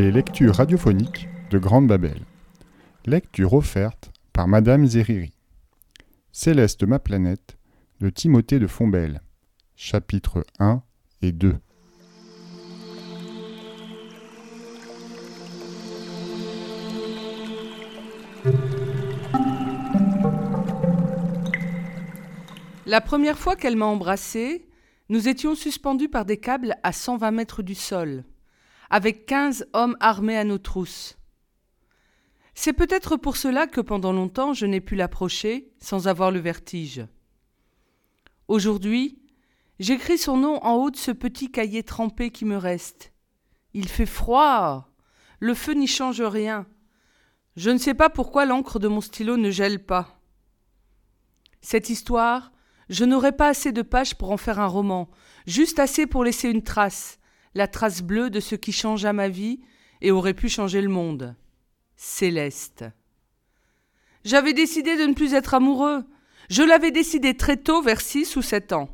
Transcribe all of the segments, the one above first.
Les lectures radiophoniques de Grande Babel. Lecture offerte par Madame Zeriri. Céleste ma planète de Timothée de Fombelle. Chapitres 1 et 2. La première fois qu'elle m'a embrassée, nous étions suspendus par des câbles à 120 mètres du sol, avec 15 hommes armés à nos trousses. C'est peut-être pour cela que pendant longtemps je n'ai pu l'approcher sans avoir le vertige. Aujourd'hui, j'écris son nom en haut de ce petit cahier trempé qui me reste. Il fait froid. Le feu n'y change rien. Je ne sais pas pourquoi l'encre de mon stylo ne gèle pas. Cette histoire, je n'aurais pas assez de pages pour en faire un roman, juste assez pour laisser une trace, la trace bleue de ce qui changea ma vie et aurait pu changer le monde. Céleste. J'avais décidé de ne plus être amoureux. Je l'avais décidé très tôt, vers six ou sept ans.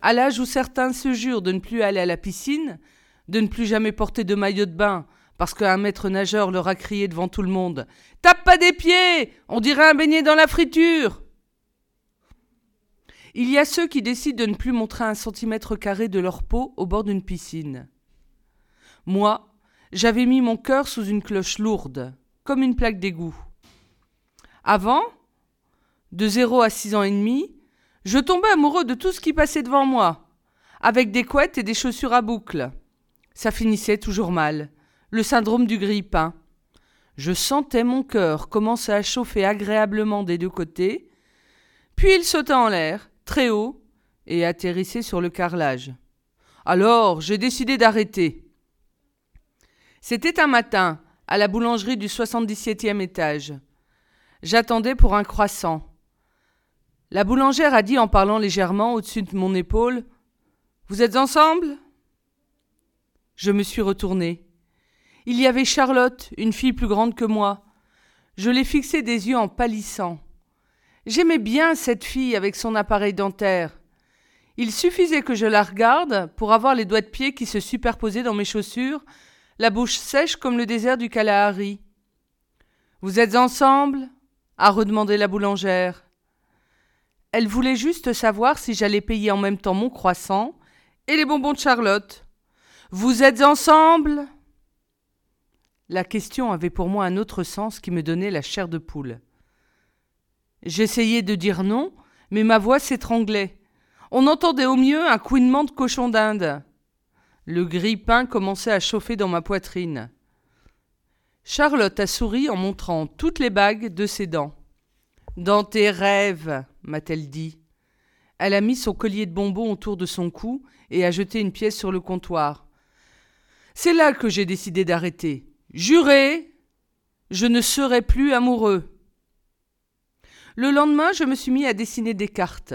À l'âge où certains se jurent de ne plus aller à la piscine, de ne plus jamais porter de maillot de bain, parce qu'un maître nageur leur a crié devant tout le monde Tape pas des pieds On dirait un beignet dans la friture il y a ceux qui décident de ne plus montrer un centimètre carré de leur peau au bord d'une piscine. Moi, j'avais mis mon cœur sous une cloche lourde, comme une plaque d'égout. Avant, de zéro à six ans et demi, je tombais amoureux de tout ce qui passait devant moi, avec des couettes et des chaussures à boucles. Ça finissait toujours mal, le syndrome du grille-pain. Je sentais mon cœur commencer à chauffer agréablement des deux côtés, puis il sautait en l'air, très haut et atterrissait sur le carrelage. Alors j'ai décidé d'arrêter. C'était un matin, à la boulangerie du 77e étage. J'attendais pour un croissant. La boulangère a dit en parlant légèrement au-dessus de mon épaule Vous êtes ensemble? Je me suis retourné. Il y avait Charlotte, une fille plus grande que moi. Je l'ai fixée des yeux en pâlissant. J'aimais bien cette fille avec son appareil dentaire. Il suffisait que je la regarde pour avoir les doigts de pied qui se superposaient dans mes chaussures, la bouche sèche comme le désert du Kalahari. Vous êtes ensemble? a redemandé la boulangère. Elle voulait juste savoir si j'allais payer en même temps mon croissant et les bonbons de Charlotte. Vous êtes ensemble? La question avait pour moi un autre sens qui me donnait la chair de poule. J'essayais de dire non, mais ma voix s'étranglait. On entendait au mieux un couinement de cochon d'Inde. Le grille-pain commençait à chauffer dans ma poitrine. Charlotte a souri en montrant toutes les bagues de ses dents. Dans tes rêves, m'a-t-elle dit. Elle a mis son collier de bonbons autour de son cou et a jeté une pièce sur le comptoir. C'est là que j'ai décidé d'arrêter. Juré, je ne serai plus amoureux. Le lendemain, je me suis mis à dessiner des cartes.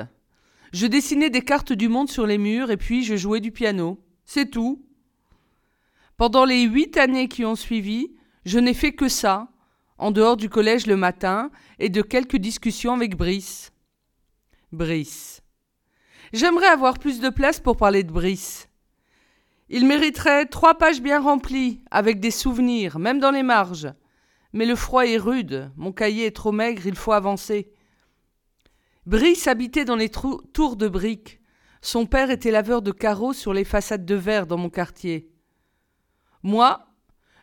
Je dessinais des cartes du monde sur les murs et puis je jouais du piano. C'est tout. Pendant les huit années qui ont suivi, je n'ai fait que ça, en dehors du collège le matin et de quelques discussions avec Brice. Brice. J'aimerais avoir plus de place pour parler de Brice. Il mériterait trois pages bien remplies, avec des souvenirs, même dans les marges. Mais le froid est rude, mon cahier est trop maigre, il faut avancer. Brice habitait dans les tours de briques. Son père était laveur de carreaux sur les façades de verre dans mon quartier. Moi,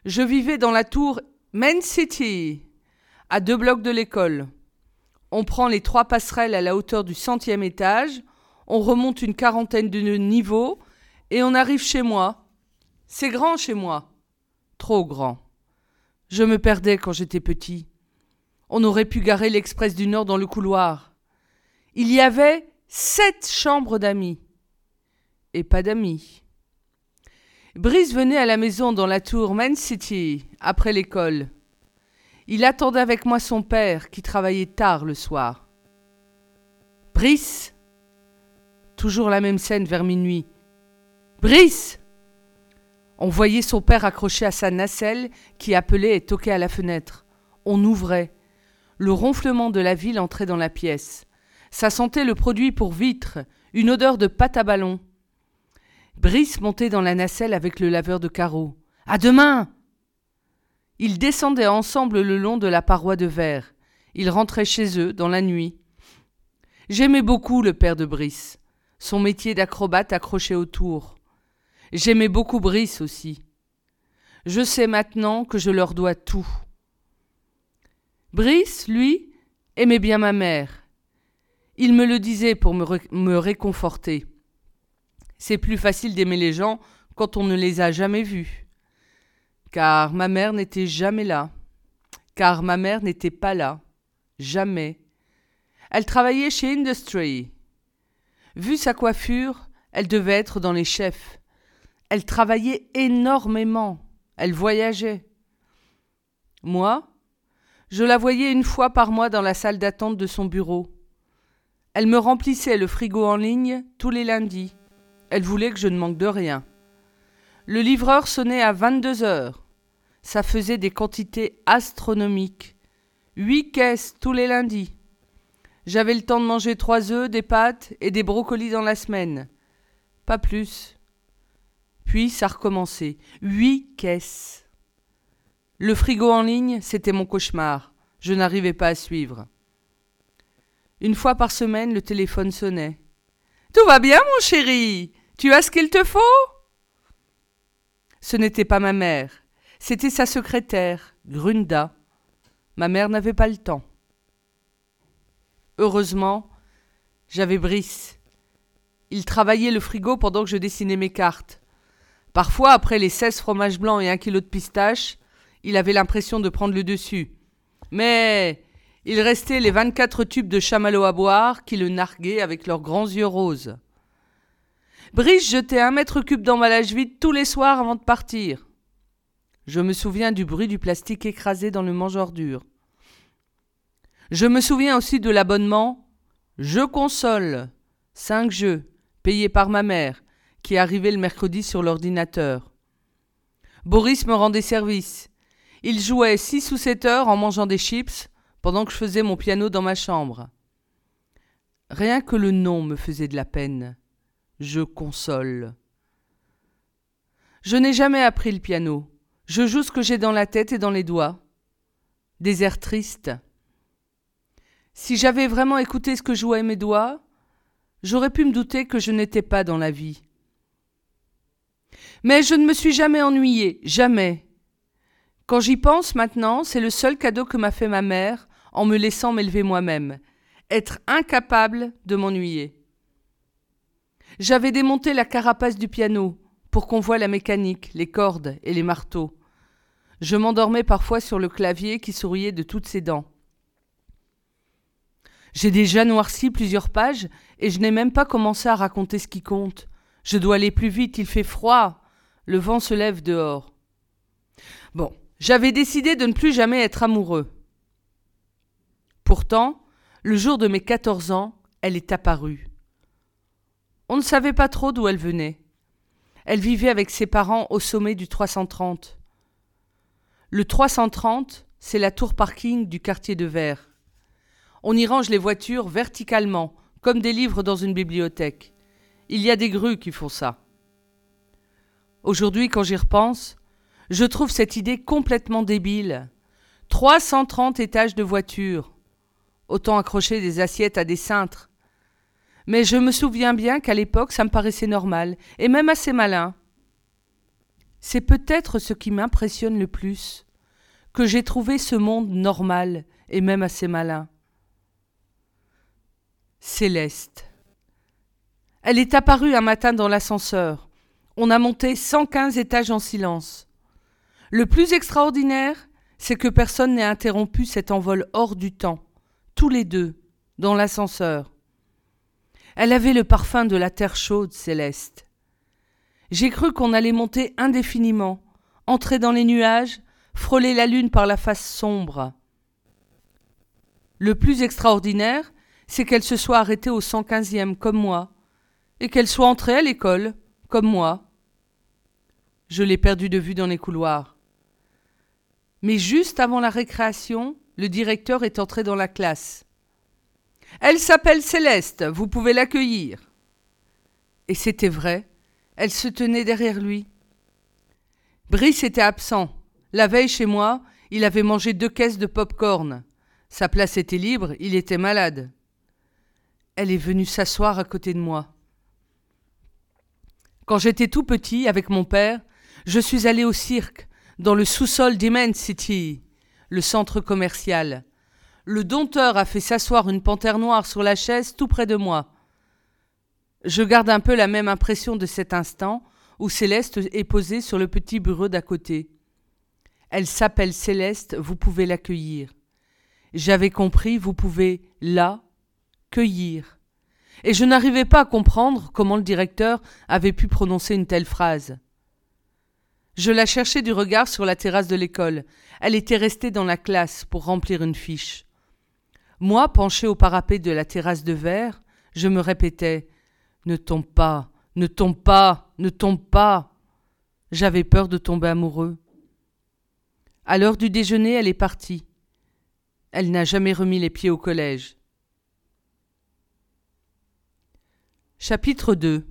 je vivais dans la tour Main City, à deux blocs de l'école. On prend les trois passerelles à la hauteur du centième étage, on remonte une quarantaine de niveaux, et on arrive chez moi. C'est grand chez moi. Trop grand. Je me perdais quand j'étais petit. On aurait pu garer l'express du Nord dans le couloir. Il y avait sept chambres d'amis. Et pas d'amis. Brice venait à la maison dans la tour Man City, après l'école. Il attendait avec moi son père, qui travaillait tard le soir. Brice? Toujours la même scène vers minuit. Brice? On voyait son père accroché à sa nacelle qui appelait et toquait à la fenêtre. On ouvrait. Le ronflement de la ville entrait dans la pièce. Ça sentait le produit pour vitre, une odeur de pâte à ballon. Brice montait dans la nacelle avec le laveur de carreaux. À demain Ils descendaient ensemble le long de la paroi de verre. Ils rentraient chez eux dans la nuit. J'aimais beaucoup le père de Brice, son métier d'acrobate accroché autour. J'aimais beaucoup Brice aussi. Je sais maintenant que je leur dois tout. Brice, lui, aimait bien ma mère. Il me le disait pour me, réconforter. C'est plus facile d'aimer les gens quand on ne les a jamais vus. Car ma mère n'était jamais là. Car ma mère n'était pas là. Jamais. Elle travaillait chez Industry. Vu sa coiffure, elle devait être dans les chefs. Elle travaillait énormément. Elle voyageait. Moi, je la voyais une fois par mois dans la salle d'attente de son bureau. Elle me remplissait le frigo en ligne tous les lundis. Elle voulait que je ne manque de rien. Le livreur sonnait à 22 heures. Ça faisait des quantités astronomiques. Huit caisses tous les lundis. J'avais le temps de manger trois œufs, des pâtes et des brocolis dans la semaine. Pas plus. Puis ça recommençait. Huit caisses. Le frigo en ligne, c'était mon cauchemar. Je n'arrivais pas à suivre. Une fois par semaine, le téléphone sonnait. Tout va bien, mon chéri? Tu as ce qu'il te faut? Ce n'était pas ma mère. C'était sa secrétaire, Grunda. Ma mère n'avait pas le temps. Heureusement, j'avais Brice. Il travaillait le frigo pendant que je dessinais mes cartes. Parfois, après les seize fromages blancs et un kilo de pistache, il avait l'impression de prendre le dessus. Mais il restait les vingt-quatre tubes de chamallow à boire qui le narguaient avec leurs grands yeux roses. Brice jetait un mètre cube d'emballage vide tous les soirs avant de partir. Je me souviens du bruit du plastique écrasé dans le mange-ordure. Je me souviens aussi de l'abonnement Jeux console, cinq jeux, payés par ma mère, qui arrivait le mercredi sur l'ordinateur. Boris me rendait service. Il jouait six ou sept heures en mangeant des chips pendant que je faisais mon piano dans ma chambre. Rien que le nom me faisait de la peine. Je console. Je n'ai jamais appris le piano. Je joue ce que j'ai dans la tête et dans les doigts. Des airs tristes. Si j'avais vraiment écouté ce que jouaient mes doigts, j'aurais pu me douter que je n'étais pas dans la vie. Mais je ne me suis jamais ennuyée, jamais. Quand j'y pense maintenant, c'est le seul cadeau que m'a fait ma mère en me laissant m'élever moi-même, être incapable de m'ennuyer. J'avais démonté la carapace du piano pour qu'on voie la mécanique, les cordes et les marteaux. Je m'endormais parfois sur le clavier qui souriait de toutes ses dents. J'ai déjà noirci plusieurs pages et je n'ai même pas commencé à raconter ce qui compte. Je dois aller plus vite, il fait froid. Le vent se lève dehors. Bon, j'avais décidé de ne plus jamais être amoureux. Pourtant, le jour de mes quatorze ans, elle est apparue. On ne savait pas trop d'où elle venait. Elle vivait avec ses parents au sommet du 330. Le 330, c'est la tour parking du quartier de Verre. On y range les voitures verticalement, comme des livres dans une bibliothèque. Il y a des grues qui font ça. Aujourd'hui, quand j'y repense, je trouve cette idée complètement débile. 330 étages de voitures. Autant accrocher des assiettes à des cintres. Mais je me souviens bien qu'à l'époque, ça me paraissait normal, et même assez malin. C'est peut-être ce qui m'impressionne le plus, que j'ai trouvé ce monde normal et même assez malin. Céleste. Elle est apparue un matin dans l'ascenseur. On a monté 115 étages en silence. Le plus extraordinaire, c'est que personne n'ait interrompu cet envol hors du temps, tous les deux, dans l'ascenseur. Elle avait le parfum de la terre chaude céleste. J'ai cru qu'on allait monter indéfiniment, entrer dans les nuages, frôler la lune par la face sombre. Le plus extraordinaire, c'est qu'elle se soit arrêtée au cent quinzième comme moi, et qu'elle soit entrée à l'école comme moi. Je l'ai perdue de vue dans les couloirs. Mais juste avant la récréation, le directeur est entré dans la classe. Elle s'appelle Céleste, vous pouvez l'accueillir. Et c'était vrai, elle se tenait derrière lui. Brice était absent. La veille chez moi, Il avait mangé deux caisses de pop-corn. Sa place était libre, il était malade. Elle est venue s'asseoir à côté de moi. Quand j'étais tout petit, avec mon père, je suis allé au cirque, dans le sous-sol d'Immensity, le centre commercial. Le dompteur a fait s'asseoir une panthère noire sur la chaise tout près de moi. Je garde un peu la même impression de cet instant où Céleste est posée sur le petit bureau d'à côté. Elle s'appelle Céleste, vous pouvez l'accueillir. J'avais compris, vous pouvez la cueillir. Et je n'arrivais pas à comprendre comment le directeur avait pu prononcer une telle phrase. Je la cherchais du regard sur la terrasse de l'école. Elle était restée dans la classe pour remplir une fiche. Moi, penché au parapet de la terrasse de verre, je me répétais Ne tombe pas, ne tombe pas, ne tombe pas. J'avais peur de tomber amoureux. À l'heure du déjeuner, elle est partie. Elle n'a jamais remis les pieds au collège. Chapitre 2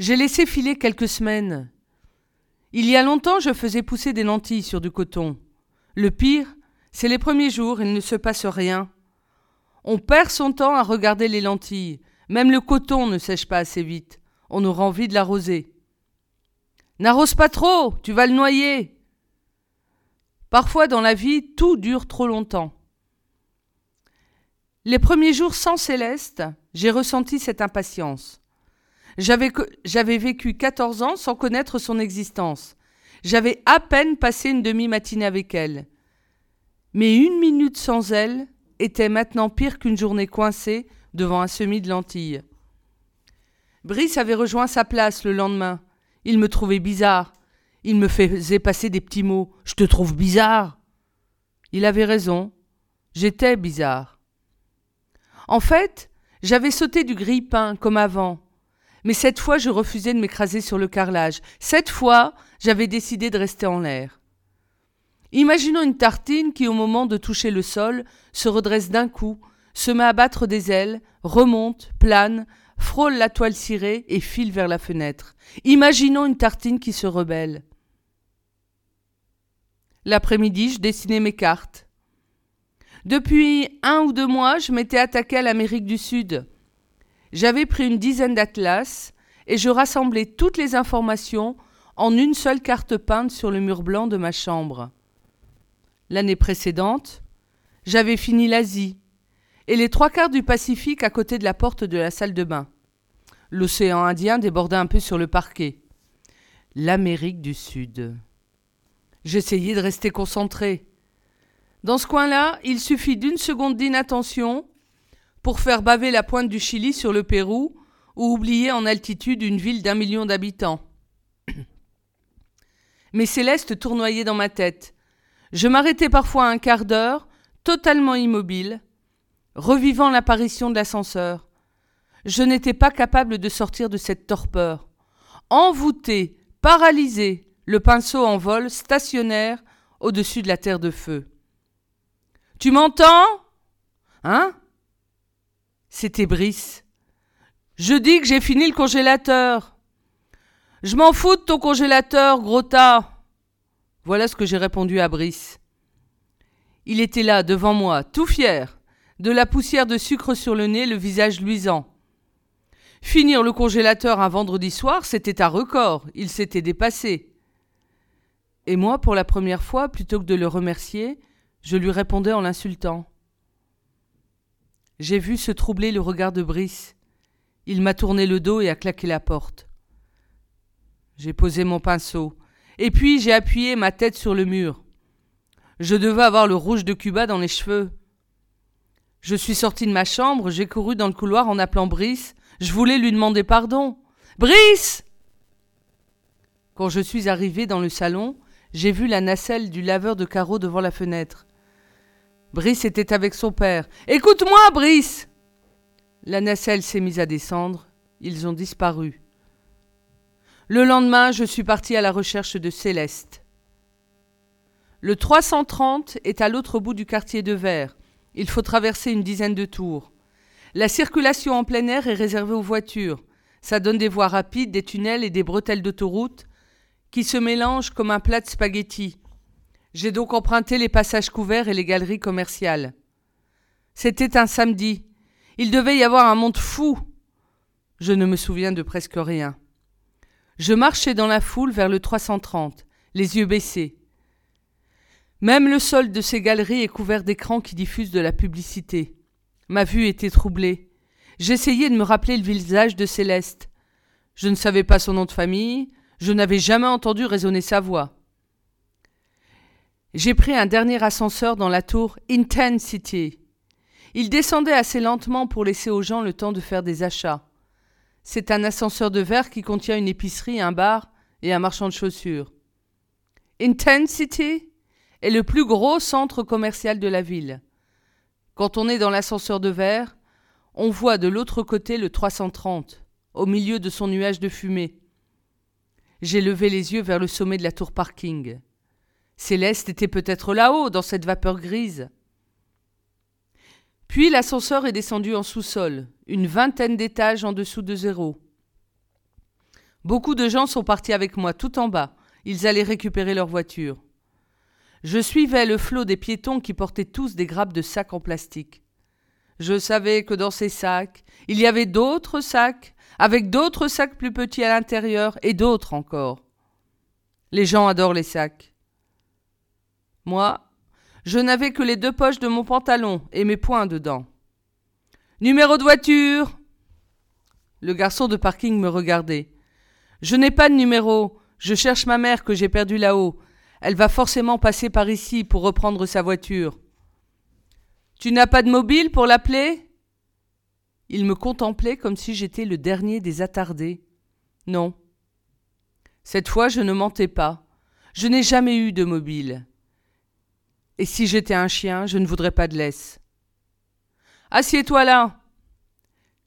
J'ai laissé filer quelques semaines. Il y a longtemps, je faisais pousser des lentilles sur du coton. Le pire, c'est les premiers jours, il ne se passe rien. On perd son temps à regarder les lentilles. Même le coton ne sèche pas assez vite. On aura envie de l'arroser. N'arrose pas trop, tu vas le noyer. Parfois dans la vie, tout dure trop longtemps. Les premiers jours sans Céleste, j'ai ressenti cette impatience. J'avais, vécu 14 ans sans connaître son existence. J'avais à peine passé une demi-matinée avec elle. Mais une minute sans elle était maintenant pire qu'une journée coincée devant un semis de lentilles. Brice avait rejoint sa place le lendemain. Il me trouvait bizarre. Il me faisait passer des petits mots. Je te trouve bizarre. Il avait raison. J'étais bizarre. En fait, j'avais sauté du grille-pain comme avant. Mais cette fois, je refusais de m'écraser sur le carrelage. Cette fois, j'avais décidé de rester en l'air. Imaginons une tartine qui, au moment de toucher le sol, se redresse d'un coup, se met à battre des ailes, remonte, plane, frôle la toile cirée et file vers la fenêtre. Imaginons une tartine qui se rebelle. L'après-midi, je dessinais mes cartes. Depuis un ou deux mois, je m'étais attaqué à l'Amérique du Sud. J'avais pris une dizaine d'atlas et je rassemblais toutes les informations en une seule carte peinte sur le mur blanc de ma chambre. L'année précédente, j'avais fini l'Asie et les trois quarts du Pacifique à côté de la porte de la salle de bain. L'océan Indien débordait un peu sur le parquet. L'Amérique du Sud. J'essayais de rester concentré. Dans ce coin-là, il suffit d'une seconde d'inattention pour faire baver la pointe du Chili sur le Pérou ou oublier en altitude une ville d'un million d'habitants. Mais Céleste tournoyait dans ma tête, je m'arrêtais parfois un quart d'heure, totalement immobile, revivant l'apparition de l'ascenseur. Je n'étais pas capable de sortir de cette torpeur. Envoûté, paralysé, le pinceau en vol, stationnaire, au-dessus de la terre de feu. Tu m'entends? Hein? C'était Brice. Je dis que j'ai fini le congélateur. Je m'en fous de ton congélateur, gros. Voilà ce que j'ai répondu à Brice. Il était là, devant moi, tout fier, de la poussière de sucre sur le nez, le visage luisant. Finir le congélateur un vendredi soir, c'était un record, il s'était dépassé. Et moi, pour la première fois, plutôt que de le remercier, je lui répondais en l'insultant. J'ai vu se troubler le regard de Brice. Il m'a tourné le dos et a claqué la porte. J'ai posé mon pinceau, et puis j'ai appuyé ma tête sur le mur. Je devais avoir le rouge de Cuba dans les cheveux. Je suis sorti de ma chambre, j'ai couru dans le couloir en appelant Brice. Je voulais lui demander pardon. Brice Quand je suis arrivé dans le salon, j'ai vu la nacelle du laveur de carreaux devant la fenêtre. Brice était avec son père. Écoute-moi, Brice La nacelle s'est mise à descendre. Ils ont disparu. Le lendemain, je suis parti à la recherche de Céleste. Le 330 est à l'autre bout du quartier de Verre. Il faut traverser une dizaine de tours. La circulation en plein air est réservée aux voitures. Ça donne des voies rapides, des tunnels et des bretelles d'autoroute qui se mélangent comme un plat de spaghettis. J'ai donc emprunté les passages couverts et les galeries commerciales. C'était un samedi. Il devait y avoir un monde fou. Je ne me souviens de presque rien. Je marchais dans la foule vers le 330, les yeux baissés. Même le sol de ces galeries est couvert d'écrans qui diffusent de la publicité. Ma vue était troublée. J'essayais de me rappeler le visage de Céleste. Je ne savais pas son nom de famille, je n'avais jamais entendu résonner sa voix. J'ai pris un dernier ascenseur dans la tour Intensity. Il descendait assez lentement pour laisser aux gens le temps de faire des achats. C'est un ascenseur de verre qui contient une épicerie, un bar et un marchand de chaussures. Intensity est le plus gros centre commercial de la ville. Quand on est dans l'ascenseur de verre, on voit de l'autre côté le 330, au milieu de son nuage de fumée. J'ai levé les yeux vers le sommet de la tour parking. Céleste était peut-être là-haut, dans cette vapeur grise. Puis l'ascenseur est descendu en sous-sol, une vingtaine d'étages en dessous de zéro. Beaucoup de gens sont partis avec moi tout en bas. Ils allaient récupérer leur voiture. Je suivais le flot des piétons qui portaient tous des grappes de sacs en plastique. Je savais que dans ces sacs, il y avait d'autres sacs, avec d'autres sacs plus petits à l'intérieur et d'autres encore. Les gens adorent les sacs. Moi, je n'avais que les deux poches de mon pantalon et mes poings dedans. Numéro de voiture Le garçon de parking me regardait. Je n'ai pas de numéro. Je cherche ma mère que j'ai perdue là-haut. Elle va forcément passer par ici pour reprendre sa voiture. Tu n'as pas de mobile pour l'appeler? Il me contemplait comme si j'étais le dernier des attardés. Non. Cette fois, je ne mentais pas. Je n'ai jamais eu de mobile. Et si j'étais un chien, je ne voudrais pas de laisse. Assieds-toi là.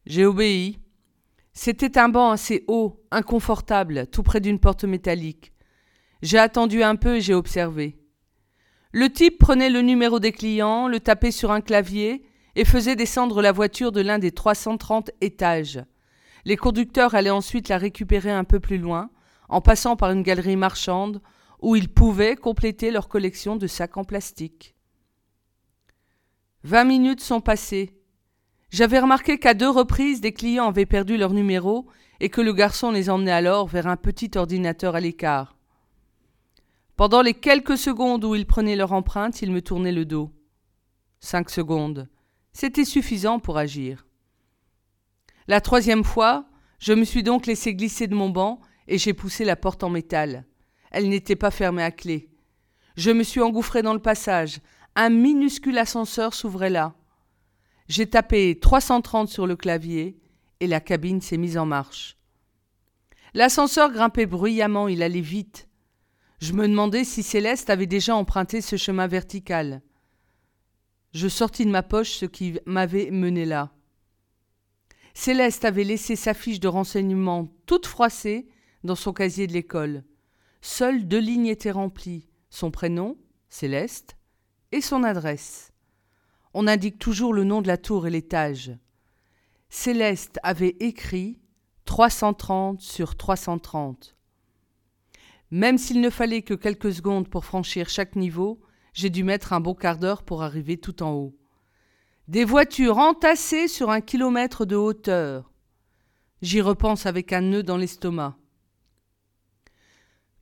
J'ai obéi. C'était un banc assez haut, inconfortable, tout près d'une porte métallique. J'ai attendu un peu et j'ai observé. Le type prenait le numéro des clients, le tapait sur un clavier et faisait descendre la voiture de l'un des 330 étages. Les conducteurs allaient ensuite la récupérer un peu plus loin, en passant par une galerie marchande où ils pouvaient compléter leur collection de sacs en plastique. Vingt minutes sont passées. J'avais remarqué qu'à deux reprises des clients avaient perdu leur numéro et que le garçon les emmenait alors vers un petit ordinateur à l'écart. Pendant les quelques secondes où ils prenaient leur empreinte, ils me tournaient le dos. Cinq secondes. C'était suffisant pour agir. La troisième fois, je me suis donc laissé glisser de mon banc et j'ai poussé la porte en métal. Elle n'était pas fermée à clé. Je me suis engouffré dans le passage. Un minuscule ascenseur s'ouvrait là. J'ai tapé 330 sur le clavier et la cabine s'est mise en marche. L'ascenseur grimpait bruyamment, il allait vite. Je me demandais si Céleste avait déjà emprunté ce chemin vertical. Je sortis de ma poche ce qui m'avait mené là. Céleste avait laissé sa fiche de renseignement toute froissée dans son casier de l'école. Seules deux lignes étaient remplies son prénom, Céleste, et son adresse. On indique toujours le nom de la tour et l'étage. Céleste avait écrit 330 sur 330. Même s'il ne fallait que quelques secondes pour franchir chaque niveau, j'ai dû mettre un bon quart d'heure pour arriver tout en haut. Des voitures entassées sur un kilomètre de hauteur. J'y repense avec un nœud dans l'estomac.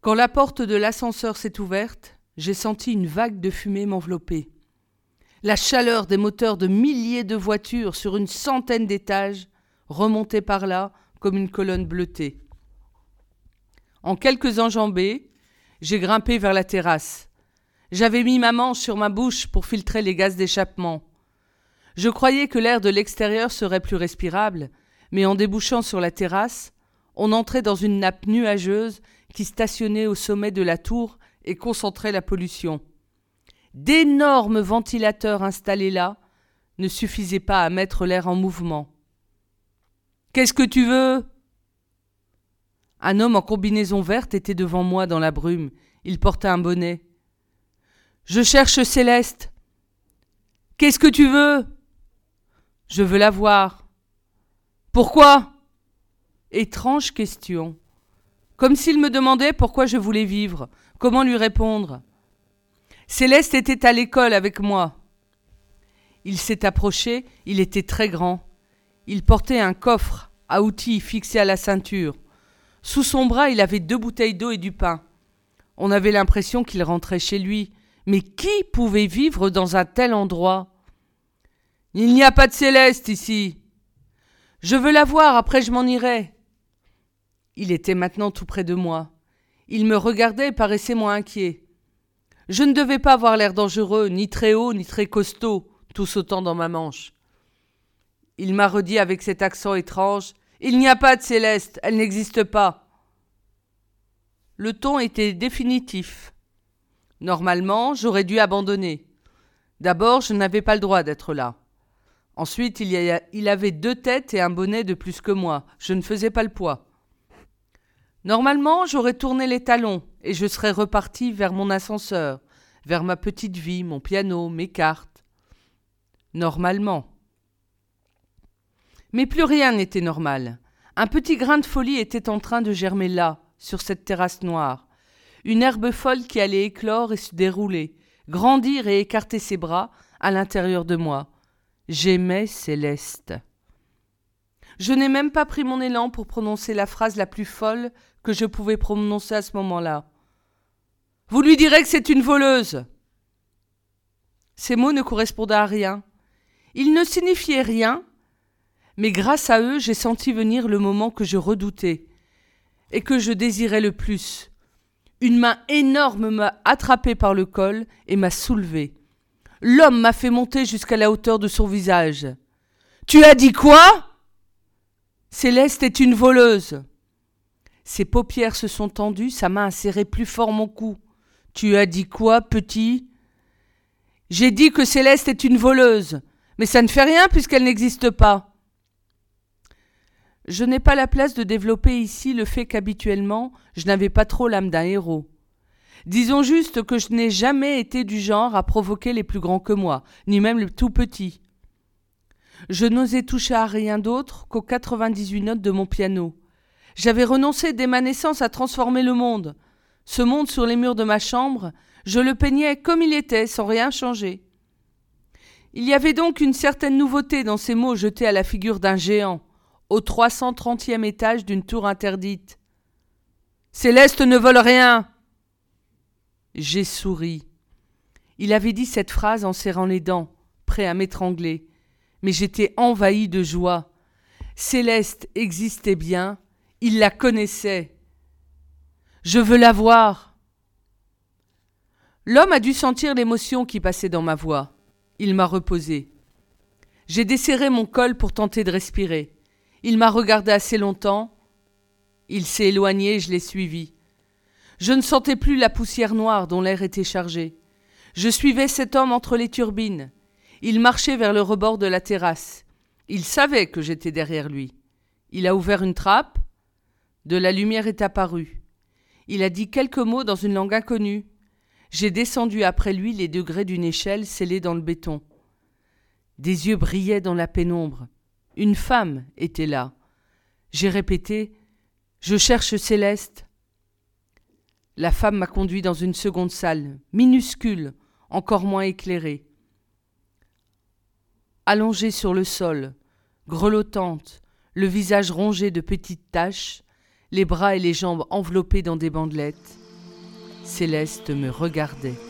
Quand la porte de l'ascenseur s'est ouverte, j'ai senti une vague de fumée m'envelopper. La chaleur des moteurs de milliers de voitures sur une centaine d'étages remontait par là comme une colonne bleutée. En quelques enjambées, j'ai grimpé vers la terrasse. J'avais mis ma manche sur ma bouche pour filtrer les gaz d'échappement. Je croyais que l'air de l'extérieur serait plus respirable, mais en débouchant sur la terrasse, on entrait dans une nappe nuageuse qui stationnait au sommet de la tour et concentrait la pollution. D'énormes ventilateurs installés là ne suffisaient pas à mettre l'air en mouvement. Qu'est-ce que tu veux? Un homme en combinaison verte était devant moi dans la brume. Il portait un bonnet. Je cherche Céleste. Qu'est-ce que tu veux? Je veux la voir. Pourquoi? Étrange question comme s'il me demandait pourquoi je voulais vivre, comment lui répondre? Céleste était à l'école avec moi. Il s'est approché, il était très grand. Il portait un coffre à outils fixé à la ceinture. Sous son bras, il avait deux bouteilles d'eau et du pain. On avait l'impression qu'il rentrait chez lui. Mais qui pouvait vivre dans un tel endroit? Il n'y a pas de céleste ici. Je veux la voir, après je m'en irai. Il était maintenant tout près de moi. Il me regardait et paraissait moins inquiet. Je ne devais pas avoir l'air dangereux, ni très haut, ni très costaud, tout sautant dans ma manche. Il m'a redit avec cet accent étrange Il n'y a pas de céleste, elle n'existe pas. Le ton était définitif. Normalement, j'aurais dû abandonner. D'abord, je n'avais pas le droit d'être là. Ensuite, il, il avait deux têtes et un bonnet de plus que moi. Je ne faisais pas le poids. Normalement, j'aurais tourné les talons et je serais reparti vers mon ascenseur, vers ma petite vie, mon piano, mes cartes. Normalement. Mais plus rien n'était normal. Un petit grain de folie était en train de germer là, sur cette terrasse noire. Une herbe folle qui allait éclore et se dérouler, grandir et écarter ses bras à l'intérieur de moi. J'aimais Céleste. Je n'ai même pas pris mon élan pour prononcer la phrase la plus folle que je pouvais prononcer à ce moment-là. Vous lui direz que c'est une voleuse. Ces mots ne correspondaient à rien. Ils ne signifiaient rien, mais grâce à eux, j'ai senti venir le moment que je redoutais et que je désirais le plus. Une main énorme m'a attrapé par le col et m'a soulevé. L'homme m'a fait monter jusqu'à la hauteur de son visage. Tu as dit quoi? Céleste est une voleuse. Ses paupières se sont tendues, sa main a serré plus fort mon cou. Tu as dit quoi, petit? J'ai dit que Céleste est une voleuse, mais ça ne fait rien puisqu'elle n'existe pas. Je n'ai pas la place de développer ici le fait qu'habituellement je n'avais pas trop l'âme d'un héros. Disons juste que je n'ai jamais été du genre à provoquer les plus grands que moi, ni même les tout petits. Je n'osais toucher à rien d'autre qu'aux 98 notes de mon piano. J'avais renoncé dès ma naissance à transformer le monde. Ce monde sur les murs de ma chambre, je le peignais comme il était, sans rien changer. Il y avait donc une certaine nouveauté dans ces mots jetés à la figure d'un géant, au 330e étage d'une tour interdite. Céleste ne vole rien. J'ai souri. Il avait dit cette phrase en serrant les dents, prêt à m'étrangler mais j'étais envahi de joie. Céleste existait bien, il la connaissait. Je veux la voir. L'homme a dû sentir l'émotion qui passait dans ma voix. Il m'a reposé. J'ai desserré mon col pour tenter de respirer. Il m'a regardé assez longtemps. Il s'est éloigné, je l'ai suivi. Je ne sentais plus la poussière noire dont l'air était chargé. Je suivais cet homme entre les turbines. Il marchait vers le rebord de la terrasse. Il savait que j'étais derrière lui. Il a ouvert une trappe. De la lumière est apparue. Il a dit quelques mots dans une langue inconnue. J'ai descendu après lui les degrés d'une échelle scellée dans le béton. Des yeux brillaient dans la pénombre. Une femme était là. J'ai répété Je cherche Céleste. La femme m'a conduit dans une seconde salle, minuscule, encore moins éclairée allongée sur le sol, grelottante, le visage rongé de petites taches, les bras et les jambes enveloppés dans des bandelettes. Céleste me regardait.